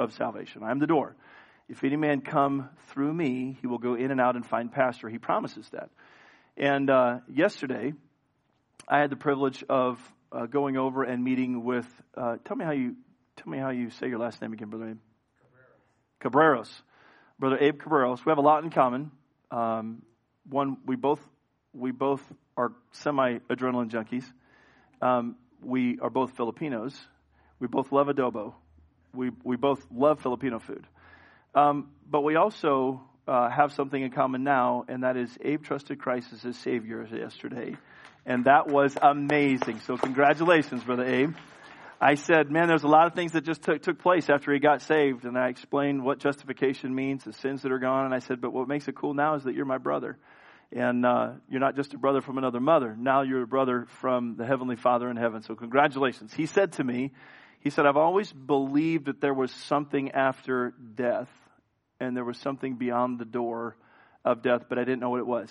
of salvation. I am the door. If any man come through me, he will go in and out and find pasture. He promises that. And uh, yesterday, I had the privilege of uh, going over and meeting with. Uh, tell me how you tell me how you say your last name again, brother Abe. Cabreros. Cabreros. Brother Abe Cabreros. We have a lot in common. Um, one, we both we both are semi adrenaline junkies. Um, we are both Filipinos. We both love adobo. We we both love Filipino food. Um, but we also uh, have something in common now, and that is Abe trusted Christ as his Savior yesterday. And that was amazing. So, congratulations, Brother Abe. I said, man, there's a lot of things that just took, took place after he got saved. And I explained what justification means, the sins that are gone. And I said, but what makes it cool now is that you're my brother. And uh, you're not just a brother from another mother. Now you're a brother from the Heavenly Father in heaven. So, congratulations. He said to me, he said, I've always believed that there was something after death and there was something beyond the door of death, but I didn't know what it was.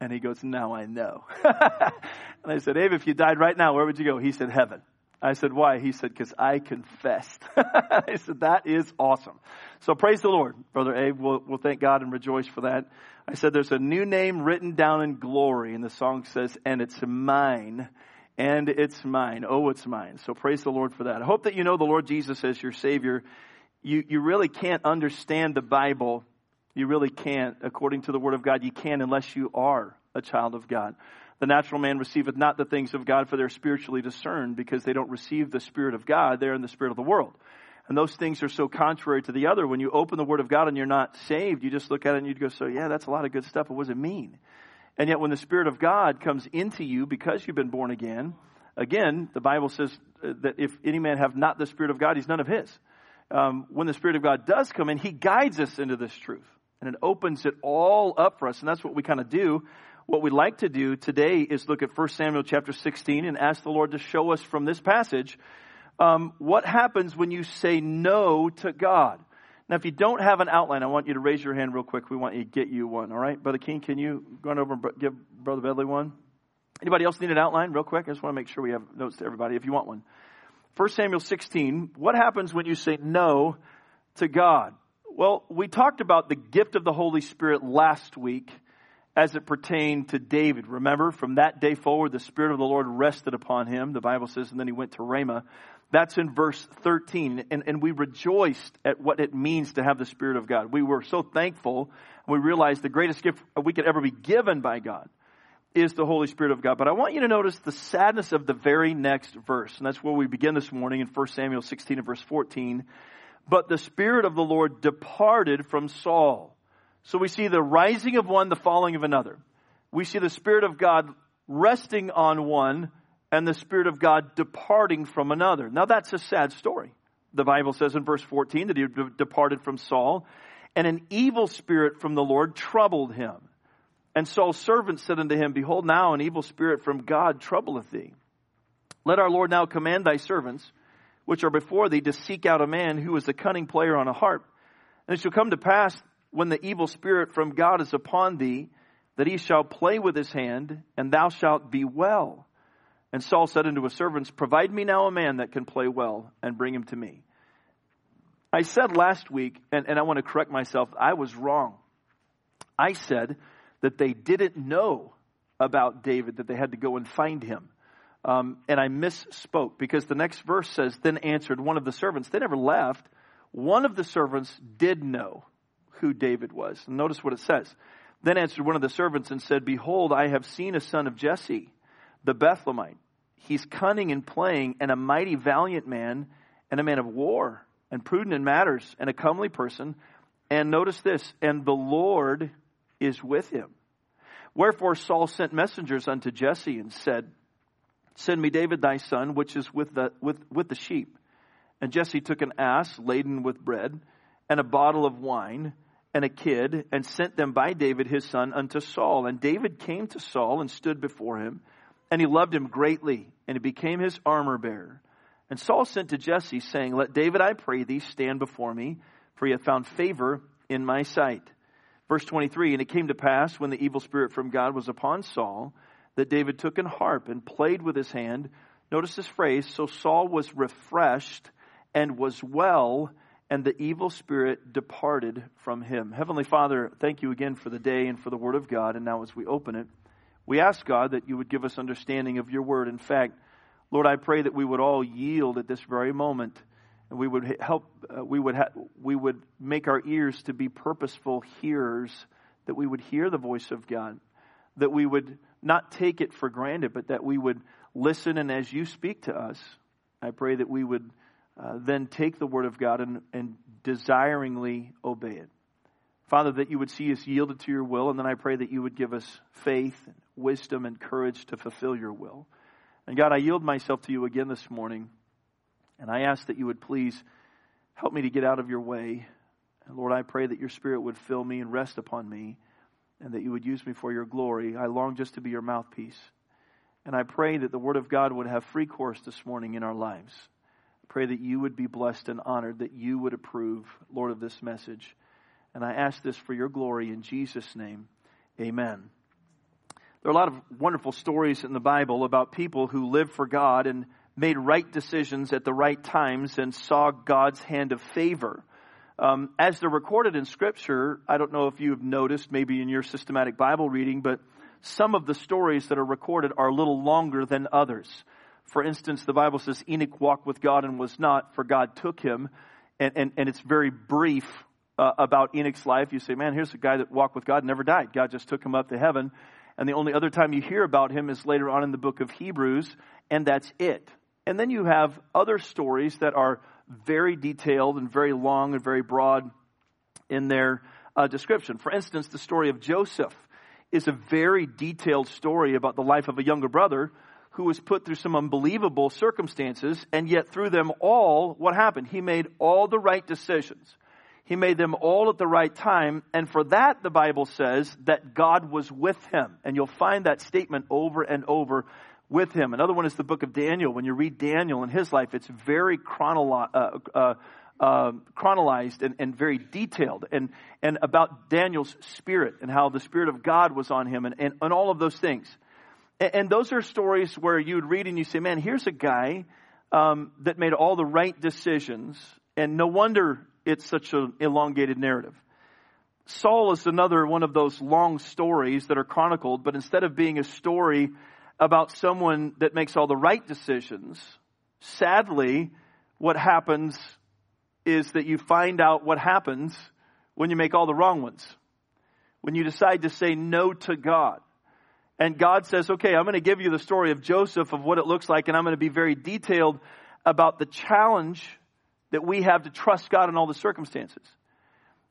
And he goes, Now I know. and I said, Abe, if you died right now, where would you go? He said, Heaven. I said, Why? He said, Because I confessed. I said, That is awesome. So praise the Lord, Brother Abe. We'll, we'll thank God and rejoice for that. I said, There's a new name written down in glory. And the song says, And it's mine. And it's mine. Oh, it's mine. So praise the Lord for that. I hope that you know the Lord Jesus as your Savior you, you really can't understand the Bible. You really can't, according to the Word of God. You can't unless you are a child of God. The natural man receiveth not the things of God, for they're spiritually discerned, because they don't receive the Spirit of God. They're in the Spirit of the world. And those things are so contrary to the other. When you open the Word of God and you're not saved, you just look at it and you go, so yeah, that's a lot of good stuff, but what does it mean? And yet when the Spirit of God comes into you because you've been born again, again, the Bible says that if any man have not the Spirit of God, he's none of his um, when the Spirit of God does come in, He guides us into this truth. And it opens it all up for us. And that's what we kind of do. What we'd like to do today is look at 1 Samuel chapter 16 and ask the Lord to show us from this passage um, what happens when you say no to God. Now, if you don't have an outline, I want you to raise your hand real quick. We want you to get you one, all right? Brother King, can you go on over and give Brother Bedley one? Anybody else need an outline real quick? I just want to make sure we have notes to everybody if you want one. 1 Samuel 16, what happens when you say no to God? Well, we talked about the gift of the Holy Spirit last week as it pertained to David. Remember, from that day forward, the Spirit of the Lord rested upon him, the Bible says, and then he went to Ramah. That's in verse 13. And, and we rejoiced at what it means to have the Spirit of God. We were so thankful. We realized the greatest gift we could ever be given by God is the Holy Spirit of God. But I want you to notice the sadness of the very next verse. And that's where we begin this morning in 1 Samuel 16 and verse 14. But the Spirit of the Lord departed from Saul. So we see the rising of one, the falling of another. We see the Spirit of God resting on one and the Spirit of God departing from another. Now that's a sad story. The Bible says in verse 14 that he departed from Saul and an evil spirit from the Lord troubled him. And Saul's servant said unto him, Behold, now an evil spirit from God troubleth thee. Let our Lord now command thy servants, which are before thee, to seek out a man who is a cunning player on a harp. And it shall come to pass, when the evil spirit from God is upon thee, that he shall play with his hand, and thou shalt be well. And Saul said unto his servants, Provide me now a man that can play well, and bring him to me. I said last week, and, and I want to correct myself, I was wrong. I said that they didn't know about David, that they had to go and find him. Um, and I misspoke because the next verse says, Then answered one of the servants. They never left. One of the servants did know who David was. Notice what it says. Then answered one of the servants and said, Behold, I have seen a son of Jesse, the Bethlehemite. He's cunning in playing and a mighty valiant man and a man of war and prudent in matters and a comely person. And notice this, and the Lord is with him. Wherefore Saul sent messengers unto Jesse and said, Send me David thy son, which is with the, with, with the sheep. And Jesse took an ass laden with bread, and a bottle of wine, and a kid, and sent them by David his son unto Saul. And David came to Saul and stood before him, and he loved him greatly, and he became his armor bearer. And Saul sent to Jesse, saying, Let David, I pray thee, stand before me, for he hath found favor in my sight. Verse 23 And it came to pass when the evil spirit from God was upon Saul that David took an harp and played with his hand. Notice this phrase so Saul was refreshed and was well, and the evil spirit departed from him. Heavenly Father, thank you again for the day and for the Word of God. And now, as we open it, we ask God that you would give us understanding of your Word. In fact, Lord, I pray that we would all yield at this very moment, and we would help. Uh, we would ha- we would make our ears to be purposeful hearers. That we would hear the voice of God. That we would not take it for granted, but that we would listen, and as you speak to us, I pray that we would uh, then take the Word of God and, and desiringly obey it. Father, that you would see us yielded to your will, and then I pray that you would give us faith, wisdom, and courage to fulfill your will. And God, I yield myself to you again this morning, and I ask that you would please help me to get out of your way. And Lord, I pray that your Spirit would fill me and rest upon me, and that you would use me for your glory. I long just to be your mouthpiece. And I pray that the Word of God would have free course this morning in our lives. I pray that you would be blessed and honored, that you would approve, Lord, of this message. And I ask this for your glory in Jesus' name. Amen. There are a lot of wonderful stories in the Bible about people who lived for God and made right decisions at the right times and saw God's hand of favor. Um, as they're recorded in Scripture, I don't know if you've noticed, maybe in your systematic Bible reading, but some of the stories that are recorded are a little longer than others. For instance, the Bible says Enoch walked with God and was not, for God took him. And, and, and it's very brief uh, about Enoch's life. You say, man, here's a guy that walked with God and never died. God just took him up to heaven. And the only other time you hear about him is later on in the book of Hebrews, and that's it. And then you have other stories that are very detailed and very long and very broad in their uh, description. For instance, the story of Joseph is a very detailed story about the life of a younger brother who was put through some unbelievable circumstances, and yet through them all, what happened? He made all the right decisions. He made them all at the right time, and for that, the Bible says that God was with him. And you'll find that statement over and over with him. Another one is the book of Daniel. When you read Daniel and his life, it's very chronolo- uh, uh, uh, chronologized and, and, very detailed, and, and about Daniel's spirit and how the Spirit of God was on him, and, and, and all of those things. And those are stories where you would read and you say, man, here's a guy um, that made all the right decisions, and no wonder it's such an elongated narrative. Saul is another one of those long stories that are chronicled, but instead of being a story about someone that makes all the right decisions, sadly, what happens is that you find out what happens when you make all the wrong ones. When you decide to say no to God and God says, okay, I'm going to give you the story of Joseph of what it looks like, and I'm going to be very detailed about the challenge that we have to trust God in all the circumstances.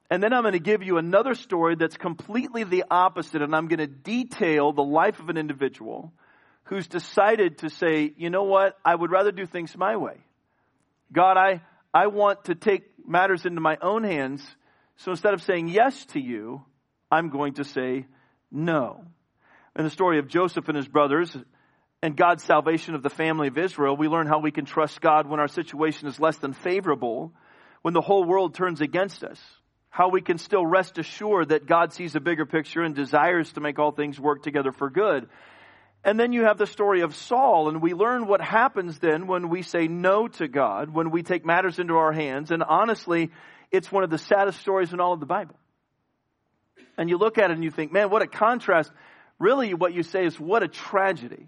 And then I'm going to give you another story that's completely the opposite, and I'm going to detail the life of an individual who's decided to say, you know what, I would rather do things my way. God, I, I want to take matters into my own hands, so instead of saying yes to you, I'm going to say no in the story of Joseph and his brothers and God's salvation of the family of Israel, we learn how we can trust God when our situation is less than favorable, when the whole world turns against us. How we can still rest assured that God sees a bigger picture and desires to make all things work together for good. And then you have the story of Saul, and we learn what happens then when we say no to God, when we take matters into our hands. And honestly, it's one of the saddest stories in all of the Bible. And you look at it and you think, man, what a contrast really what you say is what a tragedy.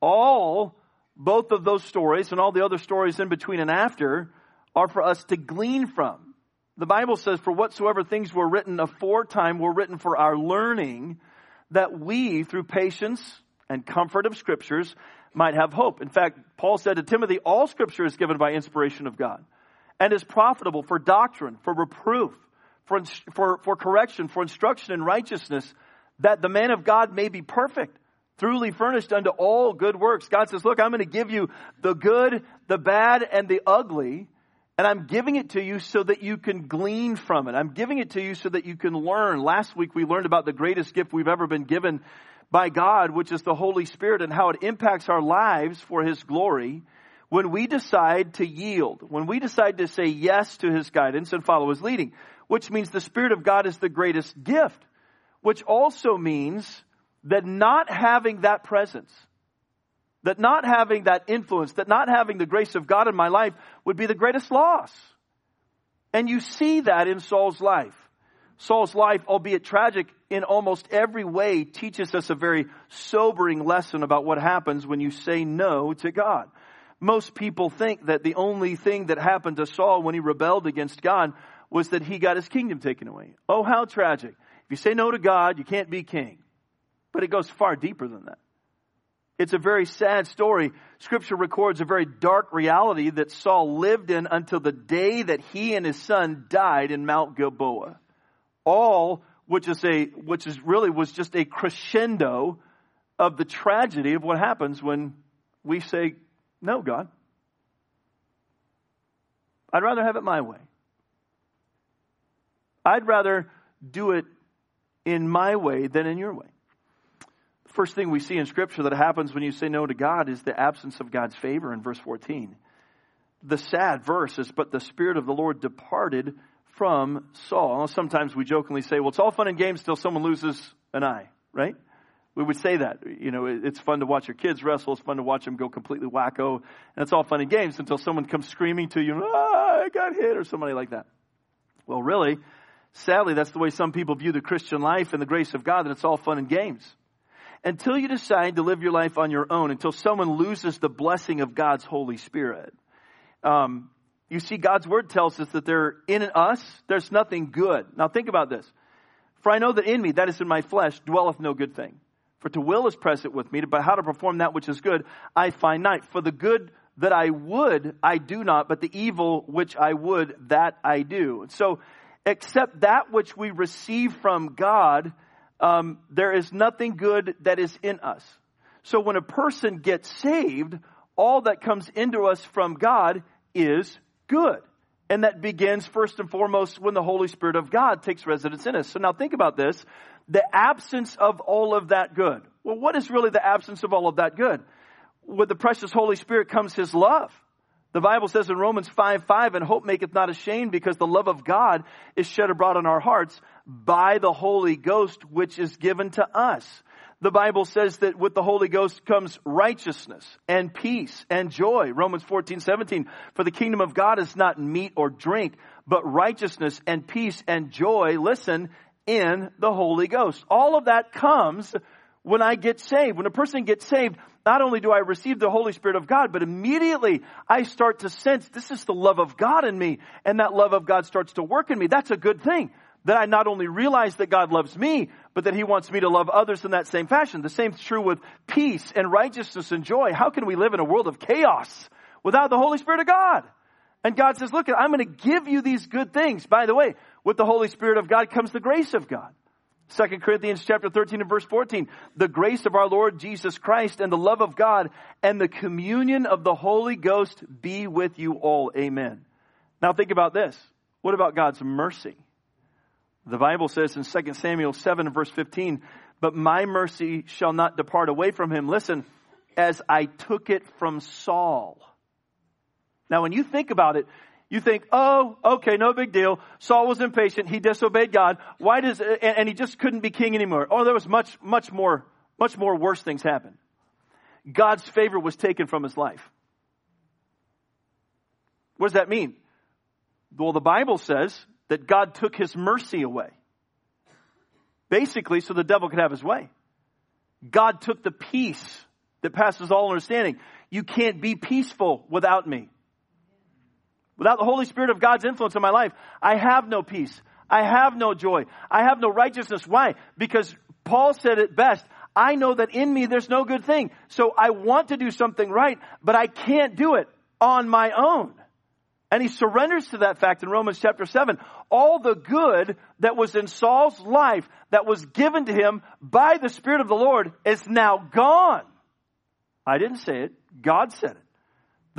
All, both of those stories and all the other stories in between and after are for us to glean from. The Bible says, for whatsoever things were written aforetime were written for our learning, that we, through patience and comfort of scriptures, might have hope. In fact, Paul said to Timothy, all scripture is given by inspiration of God and is profitable for doctrine, for reproof, for, for, for correction, for instruction in righteousness, that the man of God may be perfect, truly furnished unto all good works. God says, look, I'm going to give you the good, the bad, and the ugly. And I'm giving it to you so that you can glean from it. I'm giving it to you so that you can learn. Last week we learned about the greatest gift we've ever been given by God, which is the Holy Spirit and how it impacts our lives for His glory when we decide to yield, when we decide to say yes to His guidance and follow His leading, which means the Spirit of God is the greatest gift which also means that not having that presence, that not having that influence, that not having the grace of God in my life would be the greatest loss. And you see that in Saul's life. Saul's life, albeit tragic in almost every way, teaches us a very sobering lesson about what happens when you say no to God. Most people think that the only thing that happened to Saul when he rebelled against God was that he got his kingdom taken away. Oh, how tragic. If you say no to God, you can't be king. But it goes far deeper than that. It's a very sad story. Scripture records a very dark reality that Saul lived in until the day that he and his son died in Mount Gilboa. All which is a which is really was just a crescendo of the tragedy of what happens when we say, No, God. I'd rather have it my way. I'd rather do it in my way than in your way. First thing we see in Scripture that happens when you say no to God is the absence of God's favor in verse 14. The sad verse is, But the Spirit of the Lord departed from Saul. Sometimes we jokingly say, well, it's all fun and games till someone loses an eye, right? We would say that. You know, it's fun to watch your kids wrestle. It's fun to watch them go completely wacko. And it's all fun and games until someone comes screaming to you, ah, I got hit, or somebody like that. Well, really, sadly, that's the way some people view the Christian life and the grace of God, that it's all fun and games. Until you decide to live your life on your own, until someone loses the blessing of God's Holy Spirit. Um, you see, God's word tells us that there in us, there's nothing good. Now think about this. For I know that in me, that is in my flesh, dwelleth no good thing. For to will is present with me, but how to perform that which is good, I find not. For the good that I would, I do not, but the evil which I would, that I do. So, except that which we receive from God, um, there is nothing good that is in us. So when a person gets saved, all that comes into us from God is good. And that begins first and foremost when the Holy Spirit of God takes residence in us. So now think about this. The absence of all of that good. Well, what is really the absence of all of that good? With the precious Holy Spirit comes His love. The Bible says in Romans 5 5, and hope maketh not ashamed because the love of God is shed abroad in our hearts by the Holy Ghost which is given to us the Bible says that with the Holy Ghost comes righteousness and peace and joy. Romans 14, 17. For the kingdom of God is not meat or drink, but righteousness and peace and joy, listen, in the Holy Ghost. All of that comes when I get saved. When a person gets saved, not only do I receive the Holy Spirit of God, but immediately I start to sense this is the love of God in me, and that love of God starts to work in me. That's a good thing that I not only realize that God loves me, but that He wants me to love others in that same fashion. The same is true with peace and righteousness and joy. How can we live in a world of chaos without the Holy Spirit of God? And God says, look, I'm going to give you these good things. By the way, with the Holy Spirit of God comes the grace of God. 2 Corinthians chapter 13 and verse 14. The grace of our Lord Jesus Christ and the love of God and the communion of the Holy Ghost be with you all. Amen. Now think about this. What about God's mercy? The Bible says in 2 Samuel 7 and verse 15, but my mercy shall not depart away from him. Listen, as I took it from Saul. Now when you think about it, you think, oh, okay, no big deal. Saul was impatient. He disobeyed God. Why does, and, and he just couldn't be king anymore. Oh, there was much, much more, much more worse things happen. God's favor was taken from his life. What does that mean? Well, the Bible says that God took his mercy away. Basically, so the devil could have his way. God took the peace that passes all understanding. You can't be peaceful without me. Without the Holy Spirit of God's influence in my life, I have no peace. I have no joy. I have no righteousness. Why? Because Paul said it best. I know that in me there's no good thing. So I want to do something right, but I can't do it on my own. And he surrenders to that fact in Romans chapter 7. All the good that was in Saul's life that was given to him by the Spirit of the Lord is now gone. I didn't say it. God said it.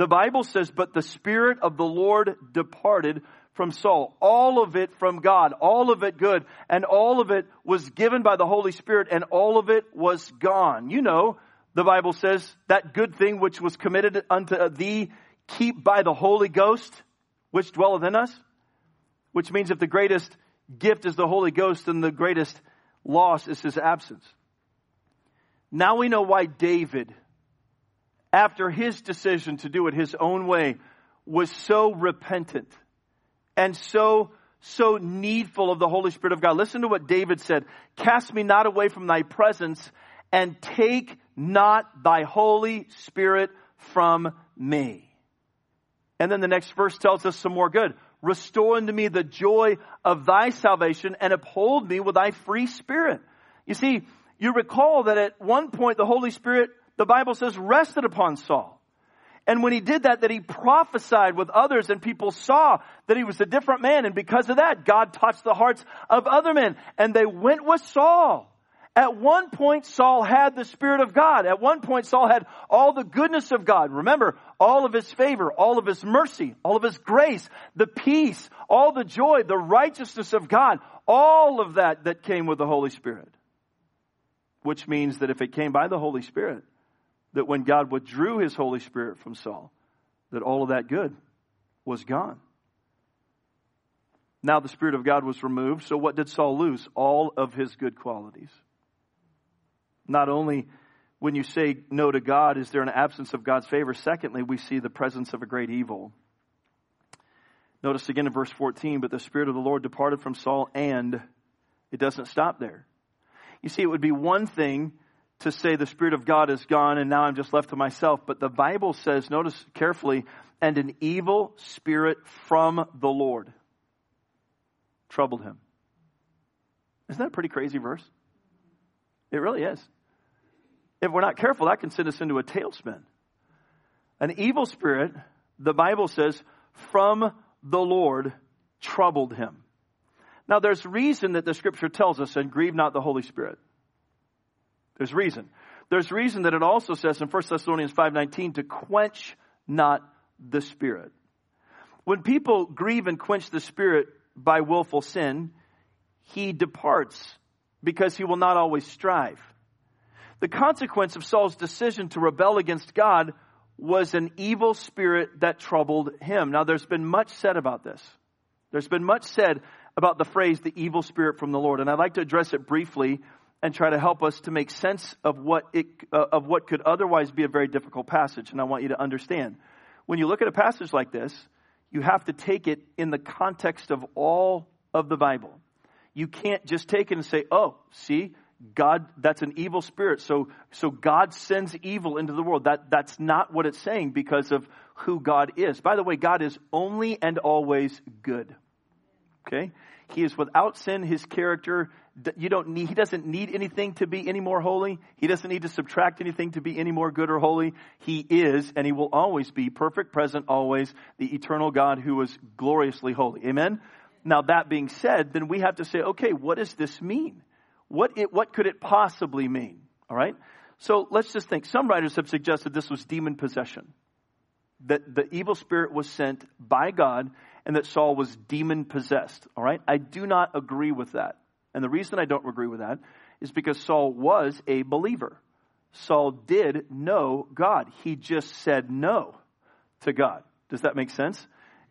The Bible says, but the Spirit of the Lord departed from Saul. All of it from God. All of it good. And all of it was given by the Holy Spirit and all of it was gone. You know, the Bible says that good thing which was committed unto thee keep by the Holy Ghost, which dwelleth in us. Which means if the greatest gift is the Holy Ghost, then the greatest loss is his absence. Now we know why David, after his decision to do it his own way, was so repentant and so, so needful of the Holy Spirit of God. Listen to what David said. Cast me not away from thy presence and take not thy Holy Spirit from me. And then the next verse tells us some more good. Restore unto me the joy of thy salvation and uphold me with thy free spirit. You see, you recall that at one point the Holy Spirit, the Bible says, rested upon Saul. And when he did that, that he prophesied with others and people saw that he was a different man. And because of that, God touched the hearts of other men and they went with Saul. At one point, Saul had the Spirit of God. At one point, Saul had all the goodness of God. Remember, all of his favor, all of his mercy, all of his grace, the peace, all the joy, the righteousness of God, all of that that came with the Holy Spirit. Which means that if it came by the Holy Spirit, that when God withdrew his Holy Spirit from Saul, that all of that good was gone. Now the Spirit of God was removed, so what did Saul lose? All of his good qualities. Not only when you say no to God, is there an absence of God's favor? Secondly, we see the presence of a great evil. Notice again in verse 14, but the Spirit of the Lord departed from Saul, and it doesn't stop there. You see, it would be one thing to say the Spirit of God is gone and now I'm just left to myself, but the Bible says, notice carefully, and an evil spirit from the Lord troubled him. Isn't that a pretty crazy verse? It really is. If we're not careful, that can send us into a tailspin. An evil spirit, the Bible says, from the Lord troubled him. Now there's reason that the scripture tells us, and grieve not the Holy Spirit. There's reason. There's reason that it also says in 1 Thessalonians 5.19 to quench not the Spirit. When people grieve and quench the Spirit by willful sin, he departs because he will not always strive. The consequence of Saul's decision to rebel against God was an evil spirit that troubled him. Now, there's been much said about this. There's been much said about the phrase, the evil spirit from the Lord. And I'd like to address it briefly and try to help us to make sense of what it, uh, of what could otherwise be a very difficult passage. And I want you to understand. When you look at a passage like this, you have to take it in the context of all of the Bible. You can't just take it and say, oh, see, God, that's an evil spirit. So, so God sends evil into the world. That, that's not what it's saying because of who God is. By the way, God is only and always good. Okay? He is without sin. His character, you don't need, he doesn't need anything to be any more holy. He doesn't need to subtract anything to be any more good or holy. He is, and he will always be perfect, present, always, the eternal God who is gloriously holy. Amen? Now, that being said, then we have to say, okay, what does this mean? What, it, what could it possibly mean? All right? So let's just think. Some writers have suggested this was demon possession. That the evil spirit was sent by God and that Saul was demon possessed. All right? I do not agree with that. And the reason I don't agree with that is because Saul was a believer. Saul did know God. He just said no to God. Does that make sense?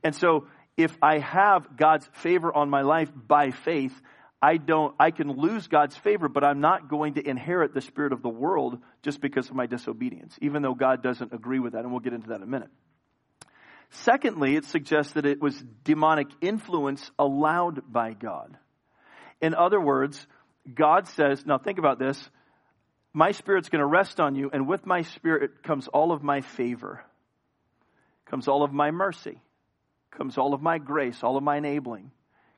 And so if I have God's favor on my life by faith, I don't, I can lose God's favor, but I'm not going to inherit the spirit of the world just because of my disobedience, even though God doesn't agree with that. And we'll get into that in a minute. Secondly, it suggests that it was demonic influence allowed by God. In other words, God says, now think about this, my spirit's going to rest on you, and with my spirit comes all of my favor, comes all of my mercy, comes all of my grace, all of my enabling,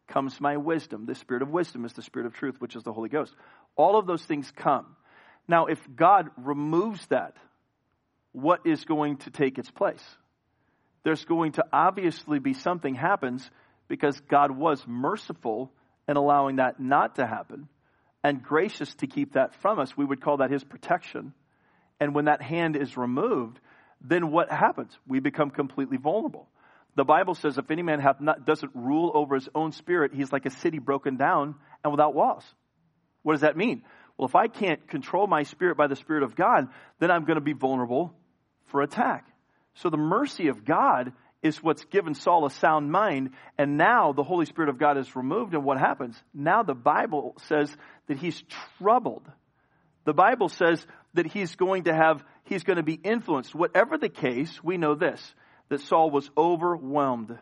comes my wisdom. The spirit of wisdom is the spirit of truth, which is the Holy Ghost. All of those things come. Now, if God removes that, what is going to take its place? There's going to obviously be something happens because God was merciful in allowing that not to happen and gracious to keep that from us. We would call that his protection. And when that hand is removed, then what happens? We become completely vulnerable. The Bible says if any man not, doesn't rule over his own spirit, he's like a city broken down and without walls. What does that mean? Well, if I can't control my spirit by the Spirit of God, then I'm going to be vulnerable for attack. So the mercy of God is what's given Saul a sound mind. And now the Holy Spirit of God is removed. And what happens? Now the Bible says that he's troubled. The Bible says that he's going to have, he's going to be influenced. Whatever the case, we know this, that Saul was overwhelmed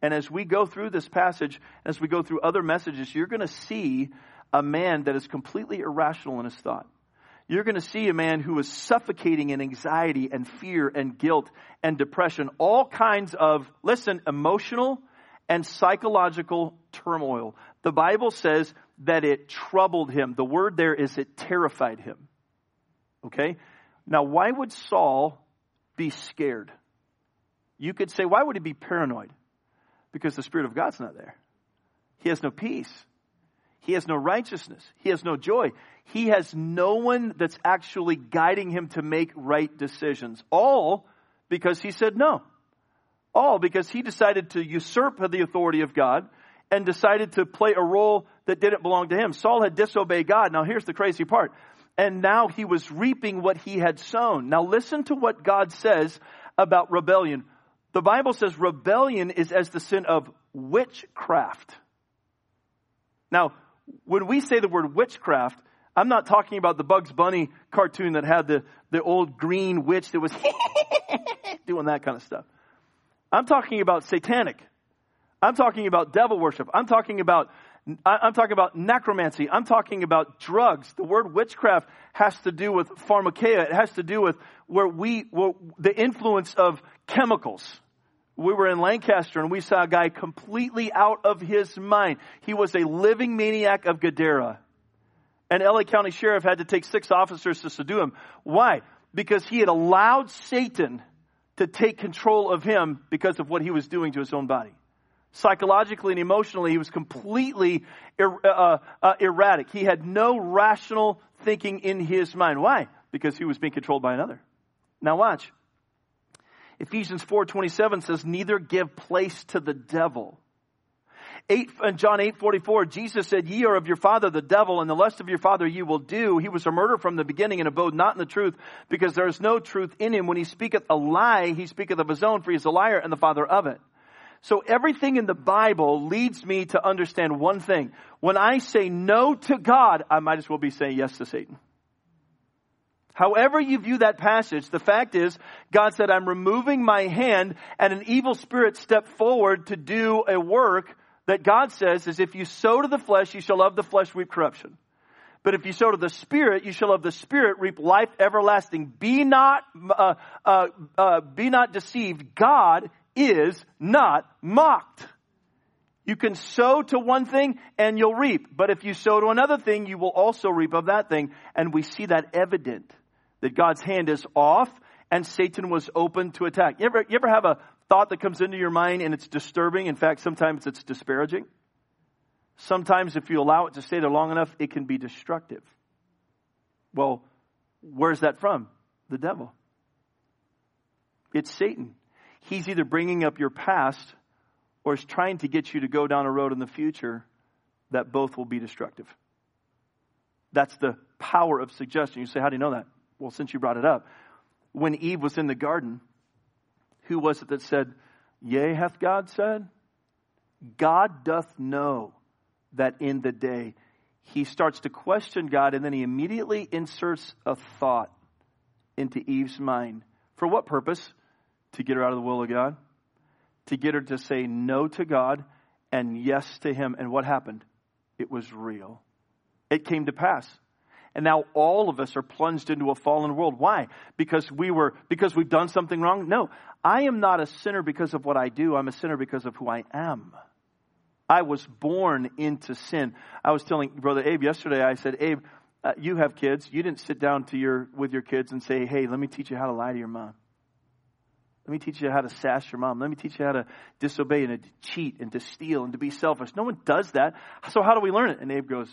And as we go through this passage, as we go through other messages, you're going to see a man that is completely irrational in his thought. You're going to see a man who is suffocating in anxiety and fear and guilt and depression, all kinds of, listen, emotional and psychological turmoil. The Bible says that it troubled him. The word there is it terrified him. Okay? Now, why would Saul be scared? You could say, why would he be paranoid? Because the Spirit of God's not there. He has no peace. He has no righteousness. He has no joy. He has no one that's actually guiding him to make right decisions. All because he said no. All because he decided to usurp the authority of God and decided to play a role that didn't belong to him. Saul had disobeyed God. Now here's the crazy part. And now he was reaping what he had sown. Now listen to what God says about rebellion. The Bible says rebellion is as the sin of witchcraft. Now, when we say the word witchcraft, I'm not talking about the Bugs Bunny cartoon that had the, the old green witch that was doing that kind of stuff. I'm talking about satanic. I'm talking about devil worship. I'm talking about I'm talking about necromancy. I'm talking about drugs. The word witchcraft has to do with pharmakeia. It has to do with where we, where the influence of chemicals. We were in Lancaster and we saw a guy completely out of his mind. He was a living maniac of Gadara. And LA County Sheriff had to take six officers to subdue him. Why? Because he had allowed Satan to take control of him because of what he was doing to his own body psychologically and emotionally, he was completely er, uh, uh, erratic. He had no rational thinking in his mind. Why? Because he was being controlled by another. Now watch. Ephesians 4:27 says, "Neither give place to the devil." 8, uh, John 8, 44, Jesus said, Ye are of your father the devil, and the lust of your father you will do. He was a murderer from the beginning and abode not in the truth, because there is no truth in him. When he speaketh a lie, he speaketh of his own, for he is a liar and the father of it. So everything in the Bible leads me to understand one thing. When I say no to God, I might as well be saying yes to Satan. However you view that passage, the fact is, God said, I'm removing my hand and an evil spirit stepped forward to do a work that God says is if you sow to the flesh, you shall love the flesh, reap corruption. But if you sow to the Spirit, you shall of the Spirit reap life everlasting. Be not, uh, uh, uh, be not deceived. God is not mocked. You can sow to one thing and you'll reap. But if you sow to another thing, you will also reap of that thing. And we see that evident that God's hand is off and Satan was open to attack. You ever, you ever have a thought that comes into your mind and it's disturbing? In fact, sometimes it's disparaging. Sometimes if you allow it to stay there long enough, it can be destructive. Well, where's that from? The devil. It's Satan he's either bringing up your past or is trying to get you to go down a road in the future that both will be destructive. That's the power of suggestion. You say, How do you know that? Well, since you brought it up, when Eve was in the garden, who was it that said, Yea, hath God said? God doth know that in the day he starts to question God and then he immediately inserts a thought into Eve's mind. For what purpose? to get her out of the will of God, to get her to say no to God and yes to Him. And what happened? It was real. It came to pass. And now all of us are plunged into a fallen world. Why? Because we were, because we've done something wrong? No. I am not a sinner because of what I do. I'm a sinner because of who I am. I was born into sin. I was telling Brother Abe yesterday, I said, Abe, uh, you have kids. You didn't sit down to your, with your kids and say, hey, let me teach you how to lie to your mom. Let me teach you how to sass your mom. Let me teach you how to disobey and to cheat and to steal and to be selfish. No one does that. So how do we learn it? And Abe goes,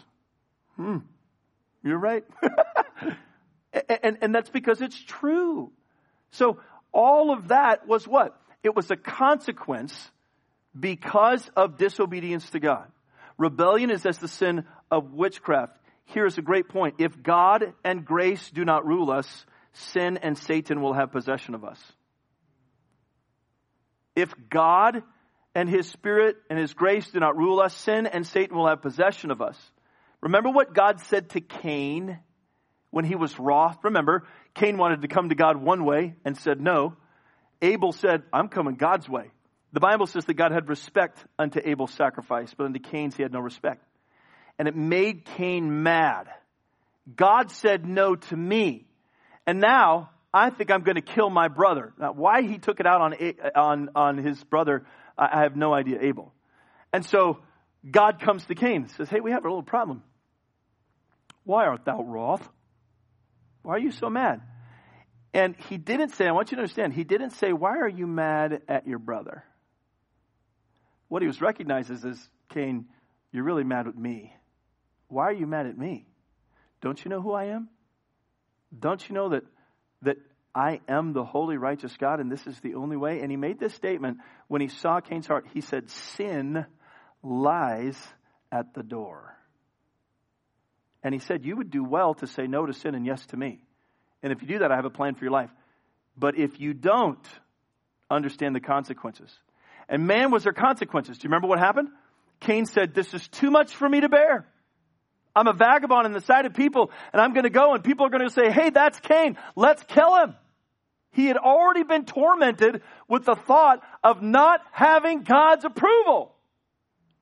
hmm, you're right. and, and, that's because it's true. So all of that was what? It was a consequence because of disobedience to God. Rebellion is as the sin of witchcraft. Here's a great point. If God and grace do not rule us, sin and Satan will have possession of us. If God and His Spirit and His grace do not rule us, sin and Satan will have possession of us. Remember what God said to Cain when he was wroth? Remember, Cain wanted to come to God one way and said no. Abel said, I'm coming God's way. The Bible says that God had respect unto Abel's sacrifice, but unto Cain's he had no respect. And it made Cain mad. God said no to me. And now I think I'm going to kill my brother. Now, why he took it out on, on, on his brother, I have no idea, Abel. And so God comes to Cain and says, Hey, we have a little problem. Why art thou wroth? Why are you so mad? And he didn't say, I want you to understand, he didn't say, Why are you mad at your brother? What he was recognizing is, Cain, you're really mad at me. Why are you mad at me? Don't you know who I am? Don't you know that, that I am the holy, righteous God and this is the only way? And he made this statement when he saw Cain's heart. He said, Sin lies at the door. And he said, You would do well to say no to sin and yes to me. And if you do that, I have a plan for your life. But if you don't understand the consequences, and man was there consequences. Do you remember what happened? Cain said, This is too much for me to bear. I'm a vagabond in the sight of people, and I'm going to go, and people are going to say, Hey, that's Cain. Let's kill him. He had already been tormented with the thought of not having God's approval.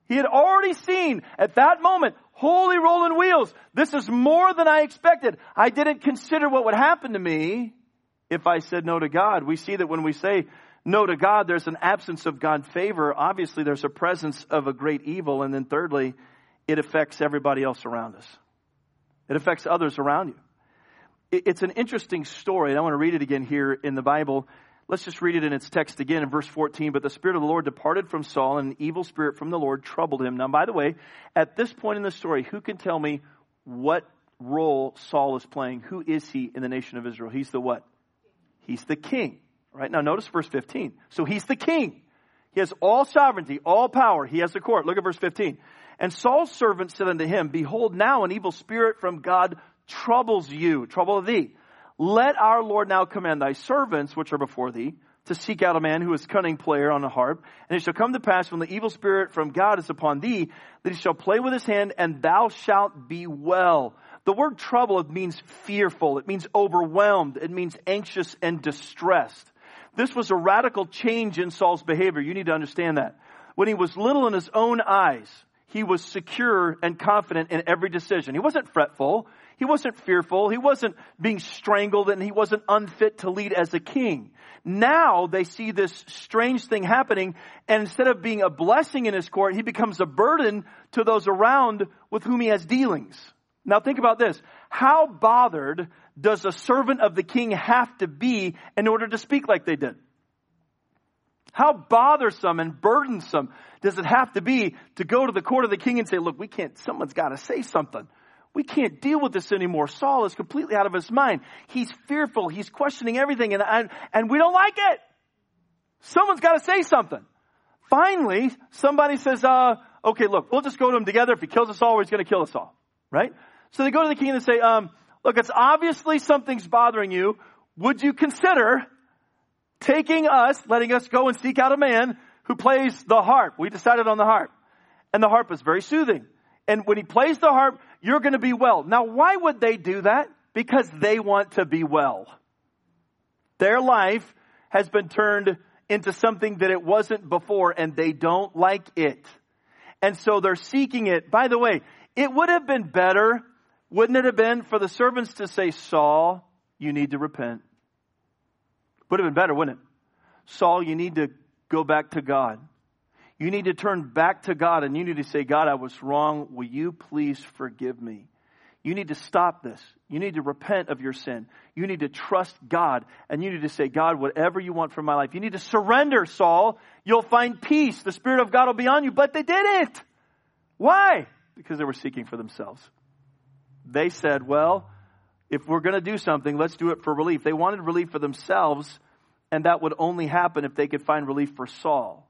He had already seen at that moment, holy rolling wheels. This is more than I expected. I didn't consider what would happen to me if I said no to God. We see that when we say no to God, there's an absence of God favor. Obviously, there's a presence of a great evil. And then thirdly, it affects everybody else around us. It affects others around you. It's an interesting story, and I want to read it again here in the Bible. Let's just read it in its text again in verse 14. But the Spirit of the Lord departed from Saul, and an evil spirit from the Lord troubled him. Now, by the way, at this point in the story, who can tell me what role Saul is playing? Who is he in the nation of Israel? He's the what? He's the king. Right? Now, notice verse 15. So he's the king. He has all sovereignty, all power. He has the court. Look at verse 15. And Saul's servant said unto him, Behold, now an evil spirit from God troubles you, trouble thee. Let our Lord now command thy servants, which are before thee, to seek out a man who is cunning player on a harp. And it shall come to pass when the evil spirit from God is upon thee, that he shall play with his hand, and thou shalt be well. The word trouble means fearful. It means overwhelmed. It means anxious and distressed. This was a radical change in Saul's behavior. You need to understand that. When he was little in his own eyes, he was secure and confident in every decision. He wasn't fretful. He wasn't fearful. He wasn't being strangled and he wasn't unfit to lead as a king. Now they see this strange thing happening and instead of being a blessing in his court, he becomes a burden to those around with whom he has dealings. Now think about this. How bothered does a servant of the king have to be in order to speak like they did? How bothersome and burdensome does it have to be to go to the court of the king and say, look, we can't, someone's got to say something. We can't deal with this anymore. Saul is completely out of his mind. He's fearful. He's questioning everything and, and, and we don't like it. Someone's got to say something. Finally, somebody says, uh, okay, look, we'll just go to him together. If he kills us all, he's going to kill us all. Right? So they go to the king and they say, um, look, it's obviously something's bothering you. Would you consider taking us, letting us go and seek out a man who plays the harp. We decided on the harp. And the harp is very soothing. And when he plays the harp, you're going to be well. Now, why would they do that? Because they want to be well. Their life has been turned into something that it wasn't before and they don't like it. And so they're seeking it. By the way, it would have been better, wouldn't it have been, for the servants to say, Saul, you need to repent. Would have been better, wouldn't it? Saul, you need to go back to God. You need to turn back to God and you need to say, God, I was wrong. Will you please forgive me? You need to stop this. You need to repent of your sin. You need to trust God and you need to say, God, whatever you want from my life. You need to surrender, Saul. You'll find peace. The Spirit of God will be on you. But they didn't. Why? Because they were seeking for themselves. They said, well, if we're going to do something, let's do it for relief. They wanted relief for themselves, and that would only happen if they could find relief for Saul.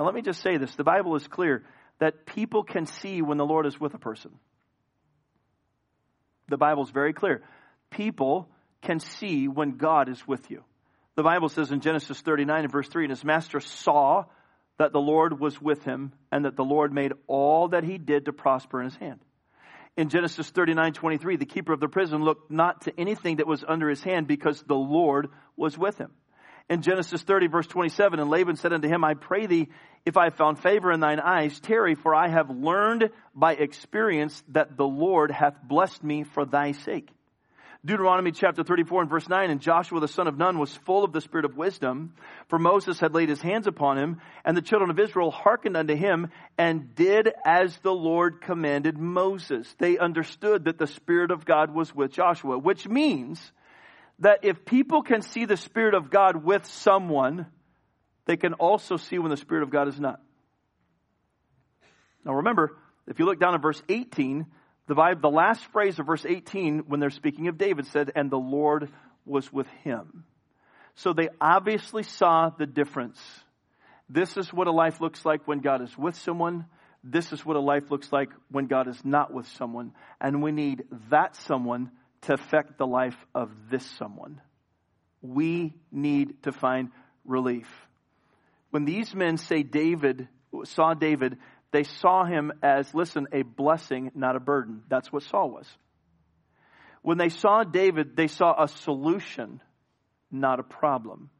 Now, let me just say this the Bible is clear that people can see when the Lord is with a person. The Bible is very clear. People can see when God is with you. The Bible says in Genesis 39 and verse 3, and his master saw that the Lord was with him and that the Lord made all that he did to prosper in his hand in Genesis 39 23, the keeper of the prison looked not to anything that was under his hand because the Lord was with him. in Genesis 30 verse 27. And Laban said unto him, I pray thee, if I have found favor in thine eyes, tarry, for I have learned by experience that the Lord hath blessed me for thy sake. Deuteronomy chapter 34 and verse 9, and Joshua the son of Nun was full of the spirit of wisdom, for Moses had laid his hands upon him, and the children of Israel hearkened unto him and did as the Lord commanded Moses. They understood that the spirit of God was with Joshua, which means that if people can see the spirit of God with someone, they can also see when the spirit of God is not. Now remember, if you look down at verse 18, the, Bible, the last phrase of verse 18, when they're speaking of David, said, And the Lord was with him. So they obviously saw the difference. This is what a life looks like when God is with someone. This is what a life looks like when God is not with someone. And we need that someone to affect the life of this someone. We need to find relief. When these men say David, saw David, they saw him as, listen, a blessing, not a burden. That's what Saul was. When they saw David, they saw a solution, not a problem.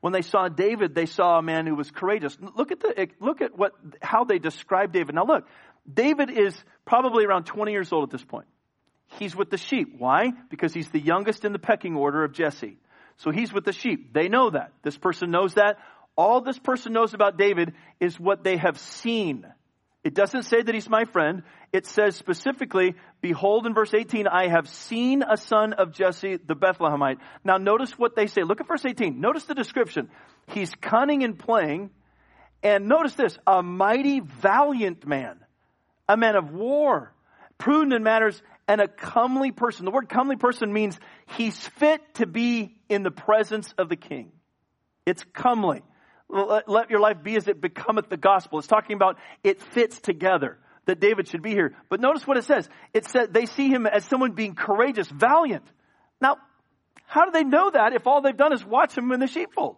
When they saw David, they saw a man who was courageous. Look at the, look at what, how they describe David. Now look, David is probably around 20 years old at this point. He's with the sheep. Why? Because he's the youngest in the pecking order of Jesse. So he's with the sheep. They know that. This person knows that. All this person knows about David is what they have seen. It doesn't say that he's my friend. It says specifically, behold in verse 18, I have seen a son of Jesse the Bethlehemite. Now notice what they say. Look at verse 18. Notice the description. He's cunning in playing. And notice this, a mighty valiant man, a man of war, prudent in matters, and a comely person. The word comely person means he's fit to be in the presence of the king. It's comely let your life be as it becometh the gospel. It's talking about it fits together that David should be here. But notice what it says. It said they see him as someone being courageous, valiant. Now, how do they know that if all they've done is watch him in the sheepfold?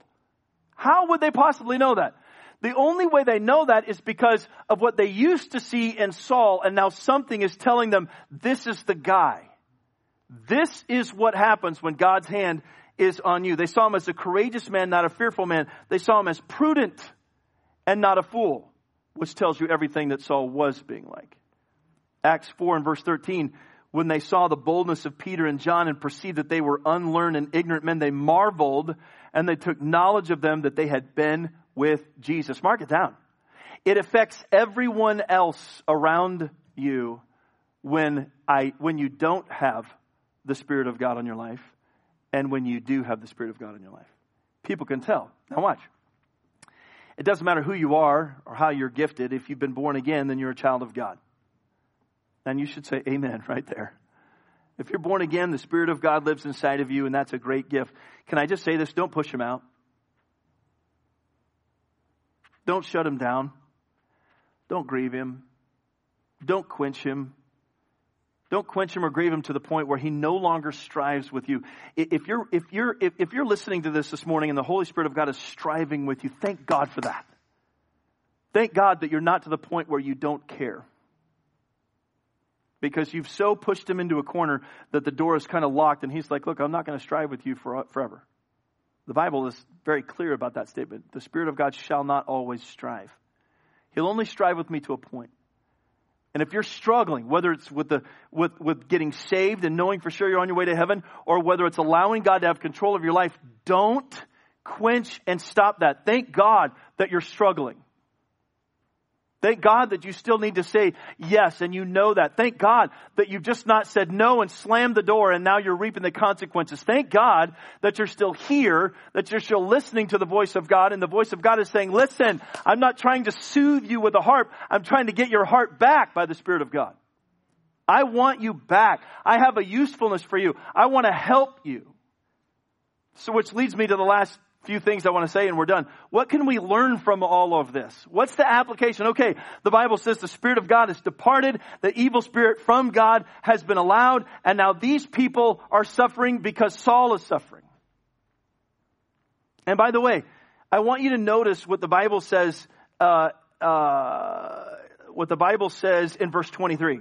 How would they possibly know that? The only way they know that is because of what they used to see in Saul and now something is telling them this is the guy. This is what happens when God's hand is on you. They saw him as a courageous man, not a fearful man. They saw him as prudent and not a fool, which tells you everything that Saul was being like. Acts 4 and verse 13, when they saw the boldness of Peter and John and perceived that they were unlearned and ignorant men, they marveled and they took knowledge of them that they had been with Jesus. Mark it down. It affects everyone else around you when I, when you don't have the Spirit of God on your life and when you do have the Spirit of God in your life. People can tell. Now, watch. It doesn't matter who you are or how you're gifted. If you've been born again, then you're a child of God. And you should say amen right there. If you're born again, the Spirit of God lives inside of you, and that's a great gift. Can I just say this? Don't push him out. Don't shut him down. Don't grieve him. Don't quench him. Don't quench him or grieve him to the point where he no longer strives with you. If you're, if you're, if, you're listening to this this morning and the Holy Spirit of God is striving with you, thank God for that. Thank God that you're not to the point where you don't care. Because you've so pushed him into a corner that the door is kind of locked and he's like, look, I'm not going to strive with you for, forever. The Bible is very clear about that statement. The Spirit of God shall not always strive. He'll only strive with me to a point. And if you're struggling, whether it's with the, with, with getting saved and knowing for sure you're on your way to heaven, or whether it's allowing God to have control of your life, don't quench and stop that. Thank God that you're struggling. Thank God that you still need to say yes and you know that. Thank God that you've just not said no and slammed the door and now you're reaping the consequences. Thank God that you're still here, that you're still listening to the voice of God and the voice of God is saying, listen, I'm not trying to soothe you with a harp. I'm trying to get your heart back by the Spirit of God. I want you back. I have a usefulness for you. I want to help you. So which leads me to the last few things I want to say and we're done. What can we learn from all of this? What's the application? Okay, the Bible says the Spirit of God has departed, the evil spirit from God has been allowed, and now these people are suffering because Saul is suffering. And by the way, I want you to notice what the Bible says, uh, uh, what the Bible says in verse 23.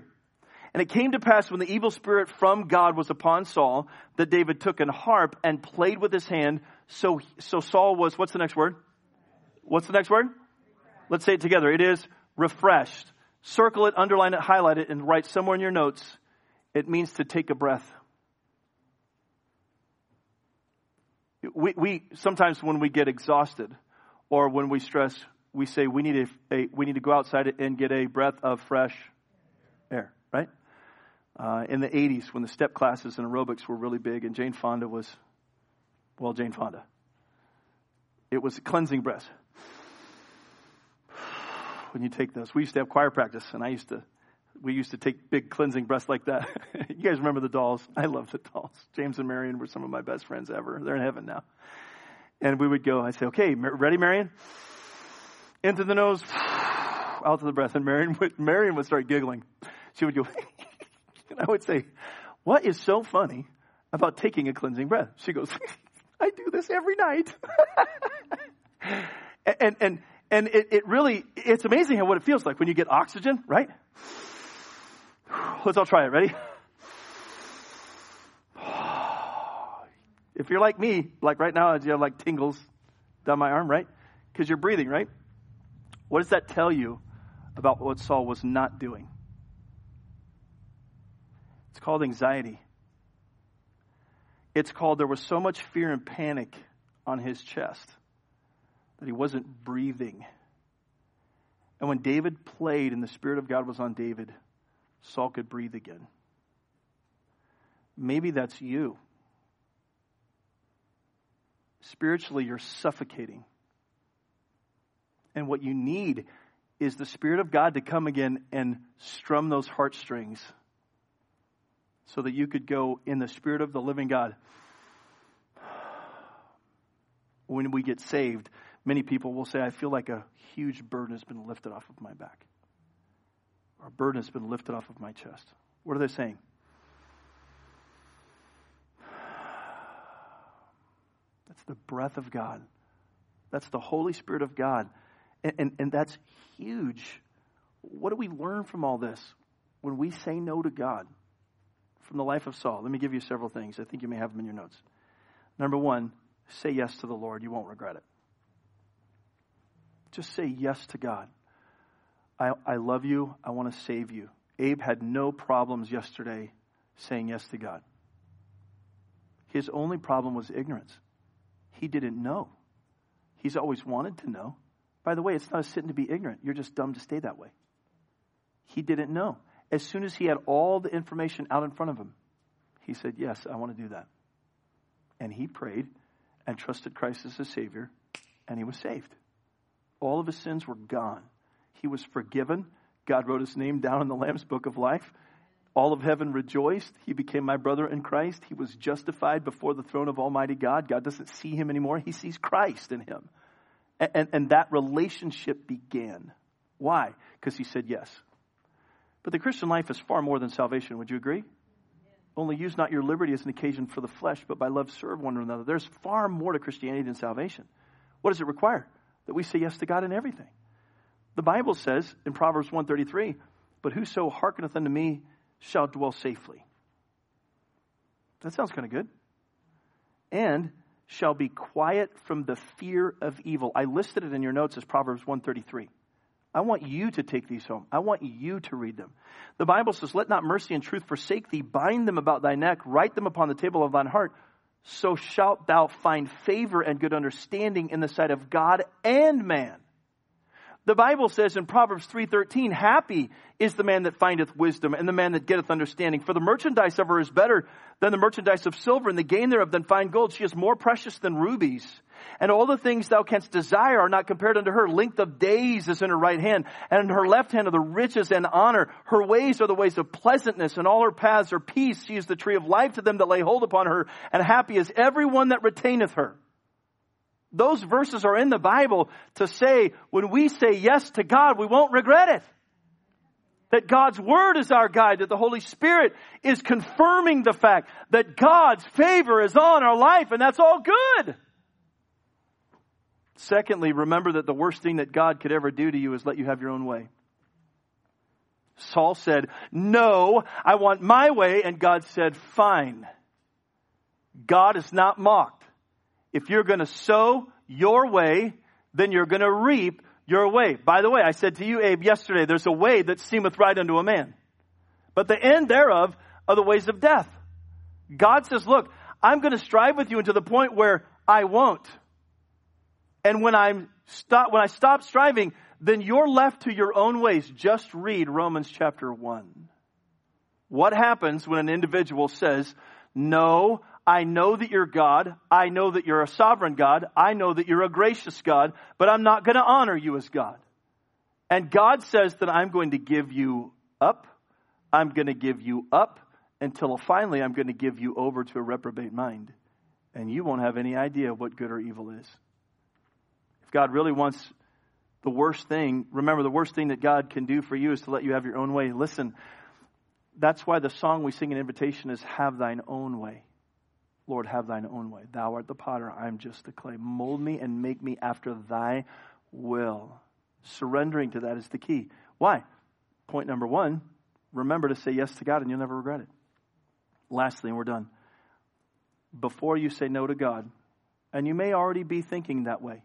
And it came to pass when the evil spirit from God was upon Saul that David took an harp and played with his hand. So, so Saul was, what's the next word? What's the next word? Let's say it together. It is refreshed. Circle it, underline it, highlight it, and write somewhere in your notes. It means to take a breath. We, we sometimes when we get exhausted or when we stress, we say we need a, a we need to go outside and get a breath of fresh? Uh, in the 80s, when the step classes and aerobics were really big, and Jane Fonda was, well, Jane Fonda. It was cleansing breaths. When you take those, we used to have choir practice, and I used to, we used to take big cleansing breaths like that. you guys remember the dolls? I love the dolls. James and Marion were some of my best friends ever. They're in heaven now. And we would go, I'd say, okay, ready, Marion? Into the nose, out to the breath. And Marion would, Marion would start giggling. She would go, and I would say, what is so funny about taking a cleansing breath? She goes, I do this every night. and, and, and it, it really, it's amazing how what it feels like when you get oxygen, right? Let's all try it. Ready? If you're like me, like right now, you have like tingles down my arm, right? Because you're breathing, right? What does that tell you about what Saul was not doing? It's called anxiety. It's called there was so much fear and panic on his chest that he wasn't breathing. And when David played and the Spirit of God was on David, Saul could breathe again. Maybe that's you. Spiritually, you're suffocating. And what you need is the Spirit of God to come again and strum those heartstrings so that you could go in the Spirit of the living God. When we get saved, many people will say, I feel like a huge burden has been lifted off of my back. Or a burden has been lifted off of my chest. What are they saying? That's the breath of God. That's the Holy Spirit of God. And, and, and that's huge. What do we learn from all this when we say no to God? From the life of Saul. Let me give you several things. I think you may have them in your notes. Number one, say yes to the Lord. You won't regret it. Just say yes to God. I, I love you. I want to save you. Abe had no problems yesterday saying yes to God. His only problem was ignorance. He didn't know. He's always wanted to know. By the way, it's not a sin to be ignorant. You're just dumb to stay that way. He didn't know as soon as he had all the information out in front of him, he said, Yes, I want to do that. And he prayed and trusted Christ as his Savior, and he was saved. All of his sins were gone. He was forgiven. God wrote his name down in the Lamb's book of life. All of heaven rejoiced. He became my brother in Christ. He was justified before the throne of Almighty God. God doesn't see him anymore, he sees Christ in him. And, and, and that relationship began. Why? Because he said yes. But the Christian life is far more than salvation. Would you agree? Only use not your liberty as an occasion for the flesh, but by love serve one another. There's far more to Christianity than salvation. What does it require? That we say yes to God in everything. The Bible says in Proverbs 133, but whoso hearkeneth unto me shall dwell safely. That sounds kind of good. And shall be quiet from the fear of evil. I listed it in your notes as Proverbs 133. I want you to take these home. I want you to read them. The Bible says, Let not mercy and truth forsake thee. Bind them about thy neck. Write them upon the table of thine heart. So shalt thou find favor and good understanding in the sight of God and man. The Bible says in Proverbs 3:13, "Happy is the man that findeth wisdom and the man that getteth understanding, for the merchandise of her is better than the merchandise of silver, and the gain thereof than fine gold. She is more precious than rubies." And all the things thou canst desire are not compared unto her. Length of days is in her right hand, and in her left hand are the riches and honor. Her ways are the ways of pleasantness, and all her paths are peace. She is the tree of life to them that lay hold upon her, and happy is every one that retaineth her. Those verses are in the Bible to say when we say yes to God, we won't regret it. That God's Word is our guide, that the Holy Spirit is confirming the fact that God's favor is on our life, and that's all good. Secondly, remember that the worst thing that God could ever do to you is let you have your own way. Saul said, No, I want my way. And God said, Fine. God is not mocked. If you're going to sow your way, then you're going to reap your way. By the way, I said to you, Abe, yesterday, there's a way that seemeth right unto a man, but the end thereof are the ways of death. God says, Look, I'm going to strive with you unto the point where I won't. And when I'm stop, when I stop striving, then you're left to your own ways. Just read Romans chapter 1. What happens when an individual says, No, I know that you're God. I know that you're a sovereign God. I know that you're a gracious God, but I'm not going to honor you as God. And God says that I'm going to give you up. I'm going to give you up until finally I'm going to give you over to a reprobate mind. And you won't have any idea what good or evil is. God really wants the worst thing, remember the worst thing that God can do for you is to let you have your own way. Listen, that's why the song we sing in invitation is Have Thine Own Way. Lord, have thine own way. Thou art the potter, I am just the clay. Mold me and make me after thy will. Surrendering to that is the key. Why? Point number one remember to say yes to God and you'll never regret it. Lastly, and we're done. Before you say no to God, and you may already be thinking that way,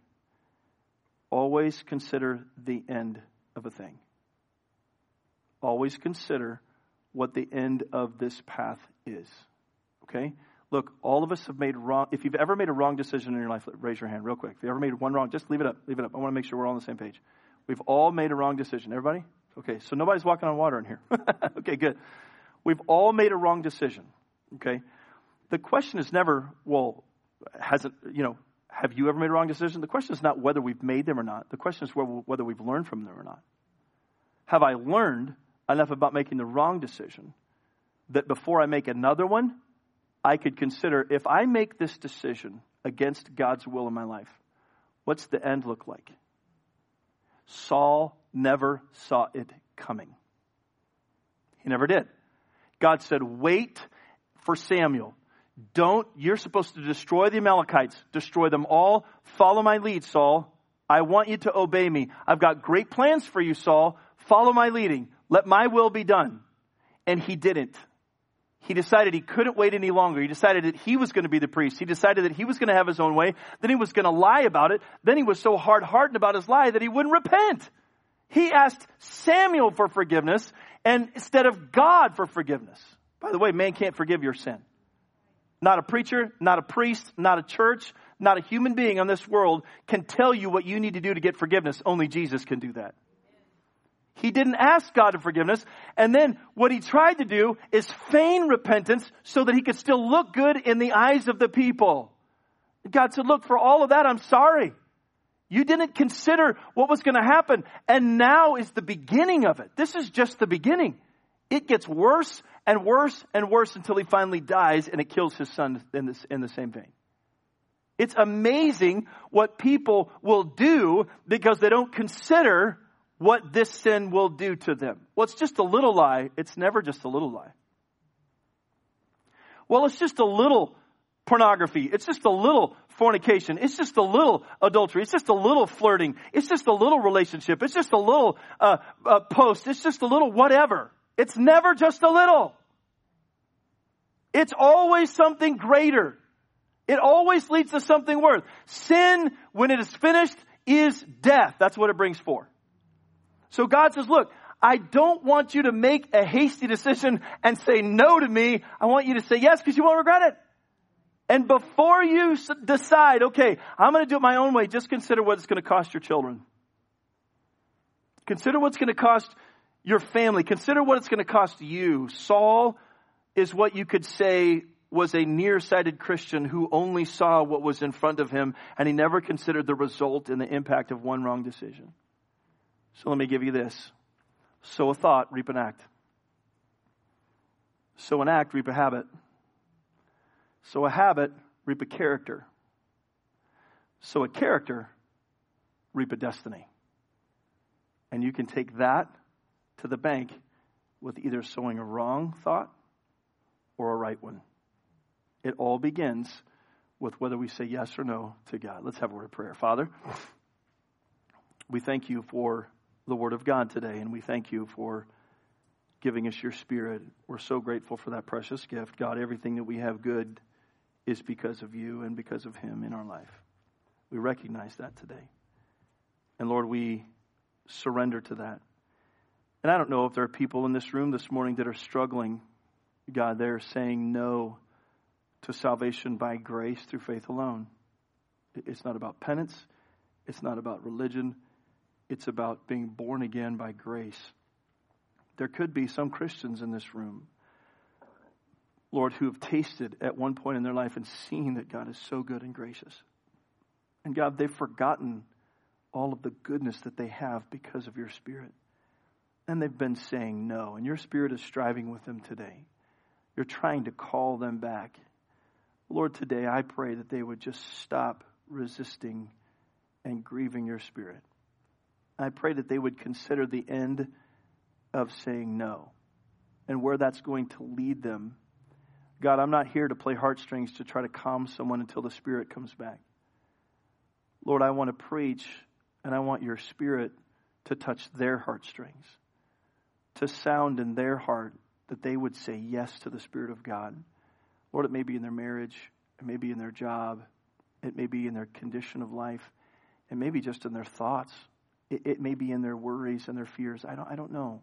always consider the end of a thing. Always consider what the end of this path is. Okay? Look, all of us have made wrong. If you've ever made a wrong decision in your life, raise your hand real quick. If you ever made one wrong, just leave it up. Leave it up. I want to make sure we're all on the same page. We've all made a wrong decision. Everybody? Okay, so nobody's walking on water in here. okay, good. We've all made a wrong decision. Okay? The question is never, well, hasn't, you know, have you ever made a wrong decision? The question is not whether we've made them or not. The question is whether we've learned from them or not. Have I learned enough about making the wrong decision that before I make another one, I could consider if I make this decision against God's will in my life, what's the end look like? Saul never saw it coming. He never did. God said, wait for Samuel. Don't, you're supposed to destroy the Amalekites, destroy them all. Follow my lead, Saul. I want you to obey me. I've got great plans for you, Saul. Follow my leading. Let my will be done. And he didn't he decided he couldn't wait any longer. He decided that he was going to be the priest. He decided that he was going to have his own way. Then he was going to lie about it. Then he was so hard hardened about his lie that he wouldn't repent. He asked Samuel for forgiveness and instead of God for forgiveness. By the way, man can't forgive your sin. Not a preacher, not a priest, not a church, not a human being on this world can tell you what you need to do to get forgiveness. Only Jesus can do that. He didn't ask God for forgiveness. And then what he tried to do is feign repentance so that he could still look good in the eyes of the people. God said, look, for all of that, I'm sorry. You didn't consider what was going to happen. And now is the beginning of it. This is just the beginning. It gets worse and worse and worse until he finally dies and it kills his son in, this, in the same vein. It's amazing what people will do because they don't consider what this sin will do to them. Well, it's just a little lie. It's never just a little lie. Well, it's just a little pornography. It's just a little fornication. It's just a little adultery. It's just a little flirting. It's just a little relationship. It's just a little uh, uh, post. It's just a little whatever. It's never just a little. It's always something greater. It always leads to something worse. Sin, when it is finished, is death. That's what it brings forth. So God says, look, I don't want you to make a hasty decision and say no to me. I want you to say yes because you won't regret it. And before you decide, okay, I'm going to do it my own way, just consider what it's going to cost your children. Consider what's going to cost your family. Consider what it's going to cost you. Saul is what you could say was a nearsighted Christian who only saw what was in front of him and he never considered the result and the impact of one wrong decision. So let me give you this sow a thought, reap an act. Sow an act, reap a habit. Sow a habit, reap a character. Sow a character, reap a destiny. And you can take that to the bank with either sowing a wrong thought or a right one. It all begins with whether we say yes or no to God. Let's have a word of prayer. Father, we thank you for the Word of God today, and we thank you for giving us your spirit. We're so grateful for that precious gift. God, everything that we have good is because of you and because of him in our life. We recognize that today. And Lord, we surrender to that. And I don't know if there are people in this room this morning that are struggling. God, they're saying no to salvation by grace through faith alone. It's not about penance, it's not about religion, it's about being born again by grace. There could be some Christians in this room, Lord, who have tasted at one point in their life and seen that God is so good and gracious. And God, they've forgotten all of the goodness that they have because of your Spirit. And they've been saying no. And your Spirit is striving with them today. You're trying to call them back. Lord, today I pray that they would just stop resisting and grieving your Spirit. I pray that they would consider the end of saying no and where that's going to lead them. God, I'm not here to play heartstrings to try to calm someone until the Spirit comes back. Lord, I want to preach and I want your Spirit to touch their heartstrings, to sound in their heart that they would say yes to the Spirit of God. Lord, it may be in their marriage, it may be in their job, it may be in their condition of life, it may be just in their thoughts, it, it may be in their worries and their fears. I don't, I don't know.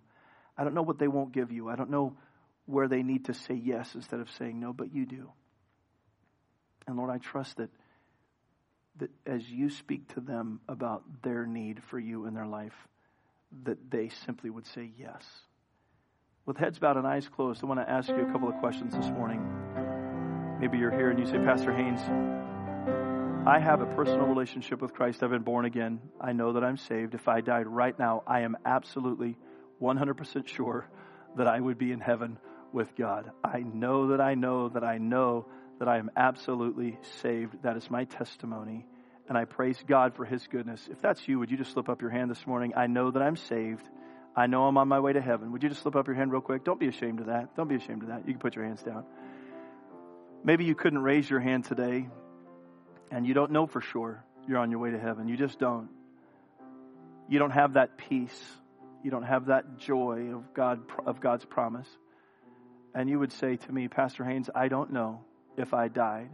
I don't know what they won't give you. I don't know where they need to say yes instead of saying no, but you do. And Lord, I trust that that as you speak to them about their need for you in their life, that they simply would say yes. With heads bowed and eyes closed, I want to ask you a couple of questions this morning. Maybe you're here and you say, Pastor Haynes, I have a personal relationship with Christ. I've been born again. I know that I'm saved. If I died right now, I am absolutely 100% sure that I would be in heaven with God. I know that I know that I know that I am absolutely saved. That is my testimony. And I praise God for His goodness. If that's you, would you just slip up your hand this morning? I know that I'm saved. I know I'm on my way to heaven. Would you just slip up your hand real quick? Don't be ashamed of that. Don't be ashamed of that. You can put your hands down. Maybe you couldn't raise your hand today and you don't know for sure you're on your way to heaven. You just don't. You don't have that peace. You don't have that joy of God of God's promise. And you would say to me, Pastor Haynes, I don't know if I died.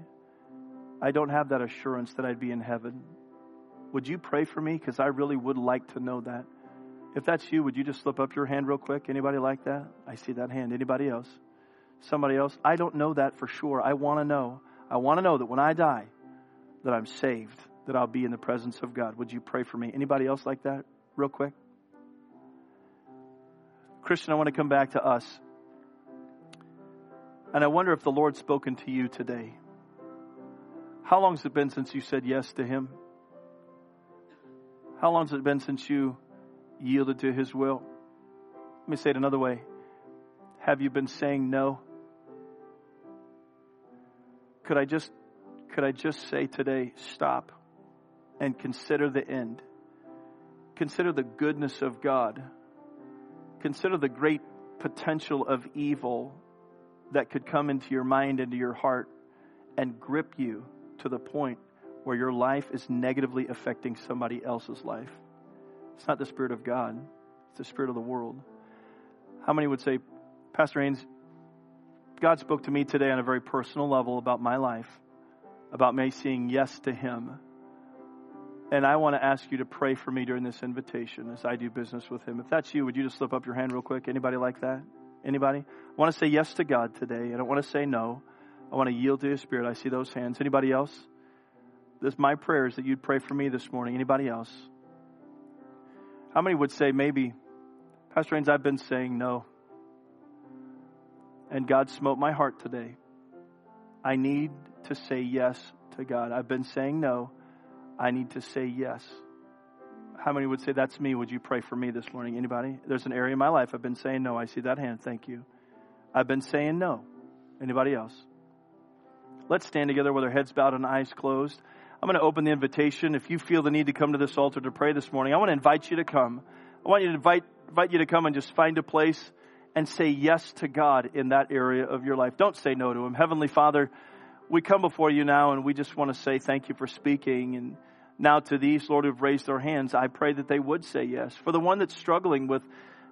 I don't have that assurance that I'd be in heaven. Would you pray for me? Because I really would like to know that. If that's you, would you just slip up your hand real quick? Anybody like that? I see that hand. Anybody else? Somebody else? I don't know that for sure. I want to know. I want to know that when I die, that I'm saved, that I'll be in the presence of God. Would you pray for me? Anybody else like that? Real quick. Christian, I want to come back to us. And I wonder if the Lord's spoken to you today. How long has it been since you said yes to Him? How long has it been since you yielded to His will? Let me say it another way. Have you been saying no? Could I just could I just say today, stop and consider the end? Consider the goodness of God. Consider the great potential of evil that could come into your mind, into your heart, and grip you to the point where your life is negatively affecting somebody else's life. It's not the Spirit of God, it's the Spirit of the world. How many would say, Pastor Haynes, God spoke to me today on a very personal level about my life, about me saying yes to Him. And I want to ask you to pray for me during this invitation as I do business with Him. If that's you, would you just slip up your hand real quick? Anybody like that? Anybody? I want to say yes to God today. I don't want to say no. I want to yield to His Spirit. I see those hands. Anybody else? This my prayer is that you'd pray for me this morning. Anybody else? How many would say maybe, Pastor Haynes, I've been saying no. And God smote my heart today. I need to say yes to God. I've been saying no. I need to say yes. How many would say that's me? Would you pray for me this morning? Anybody? There's an area in my life I've been saying no. I see that hand. Thank you. I've been saying no. Anybody else? Let's stand together with our heads bowed and eyes closed. I'm going to open the invitation. If you feel the need to come to this altar to pray this morning, I want to invite you to come. I want you to invite, invite you to come and just find a place and say yes to God in that area of your life. Don't say no to Him. Heavenly Father, we come before you now and we just want to say thank you for speaking. And now to these, Lord, who've raised their hands, I pray that they would say yes. For the one that's struggling with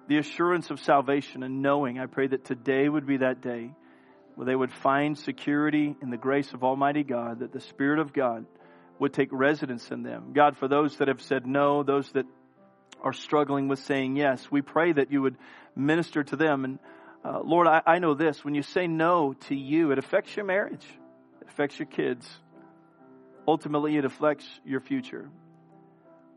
the assurance of salvation and knowing. I pray that today would be that day where they would find security in the grace of Almighty God, that the Spirit of God would take residence in them. God, for those that have said no, those that are struggling with saying yes, we pray that you would minister to them. And uh, Lord, I, I know this when you say no to you, it affects your marriage, it affects your kids. Ultimately, it affects your future.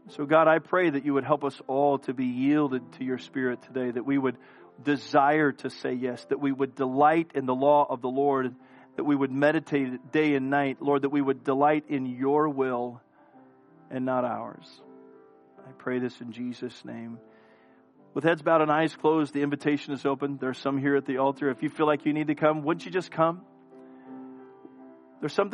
So, God, I pray that you would help us all to be yielded to your Spirit today, that we would desire to say yes, that we would delight in the law of the Lord, that we would meditate day and night, Lord, that we would delight in your will and not ours. I pray this in Jesus' name. With heads bowed and eyes closed, the invitation is open. There's some here at the altar. If you feel like you need to come, wouldn't you just come? There's something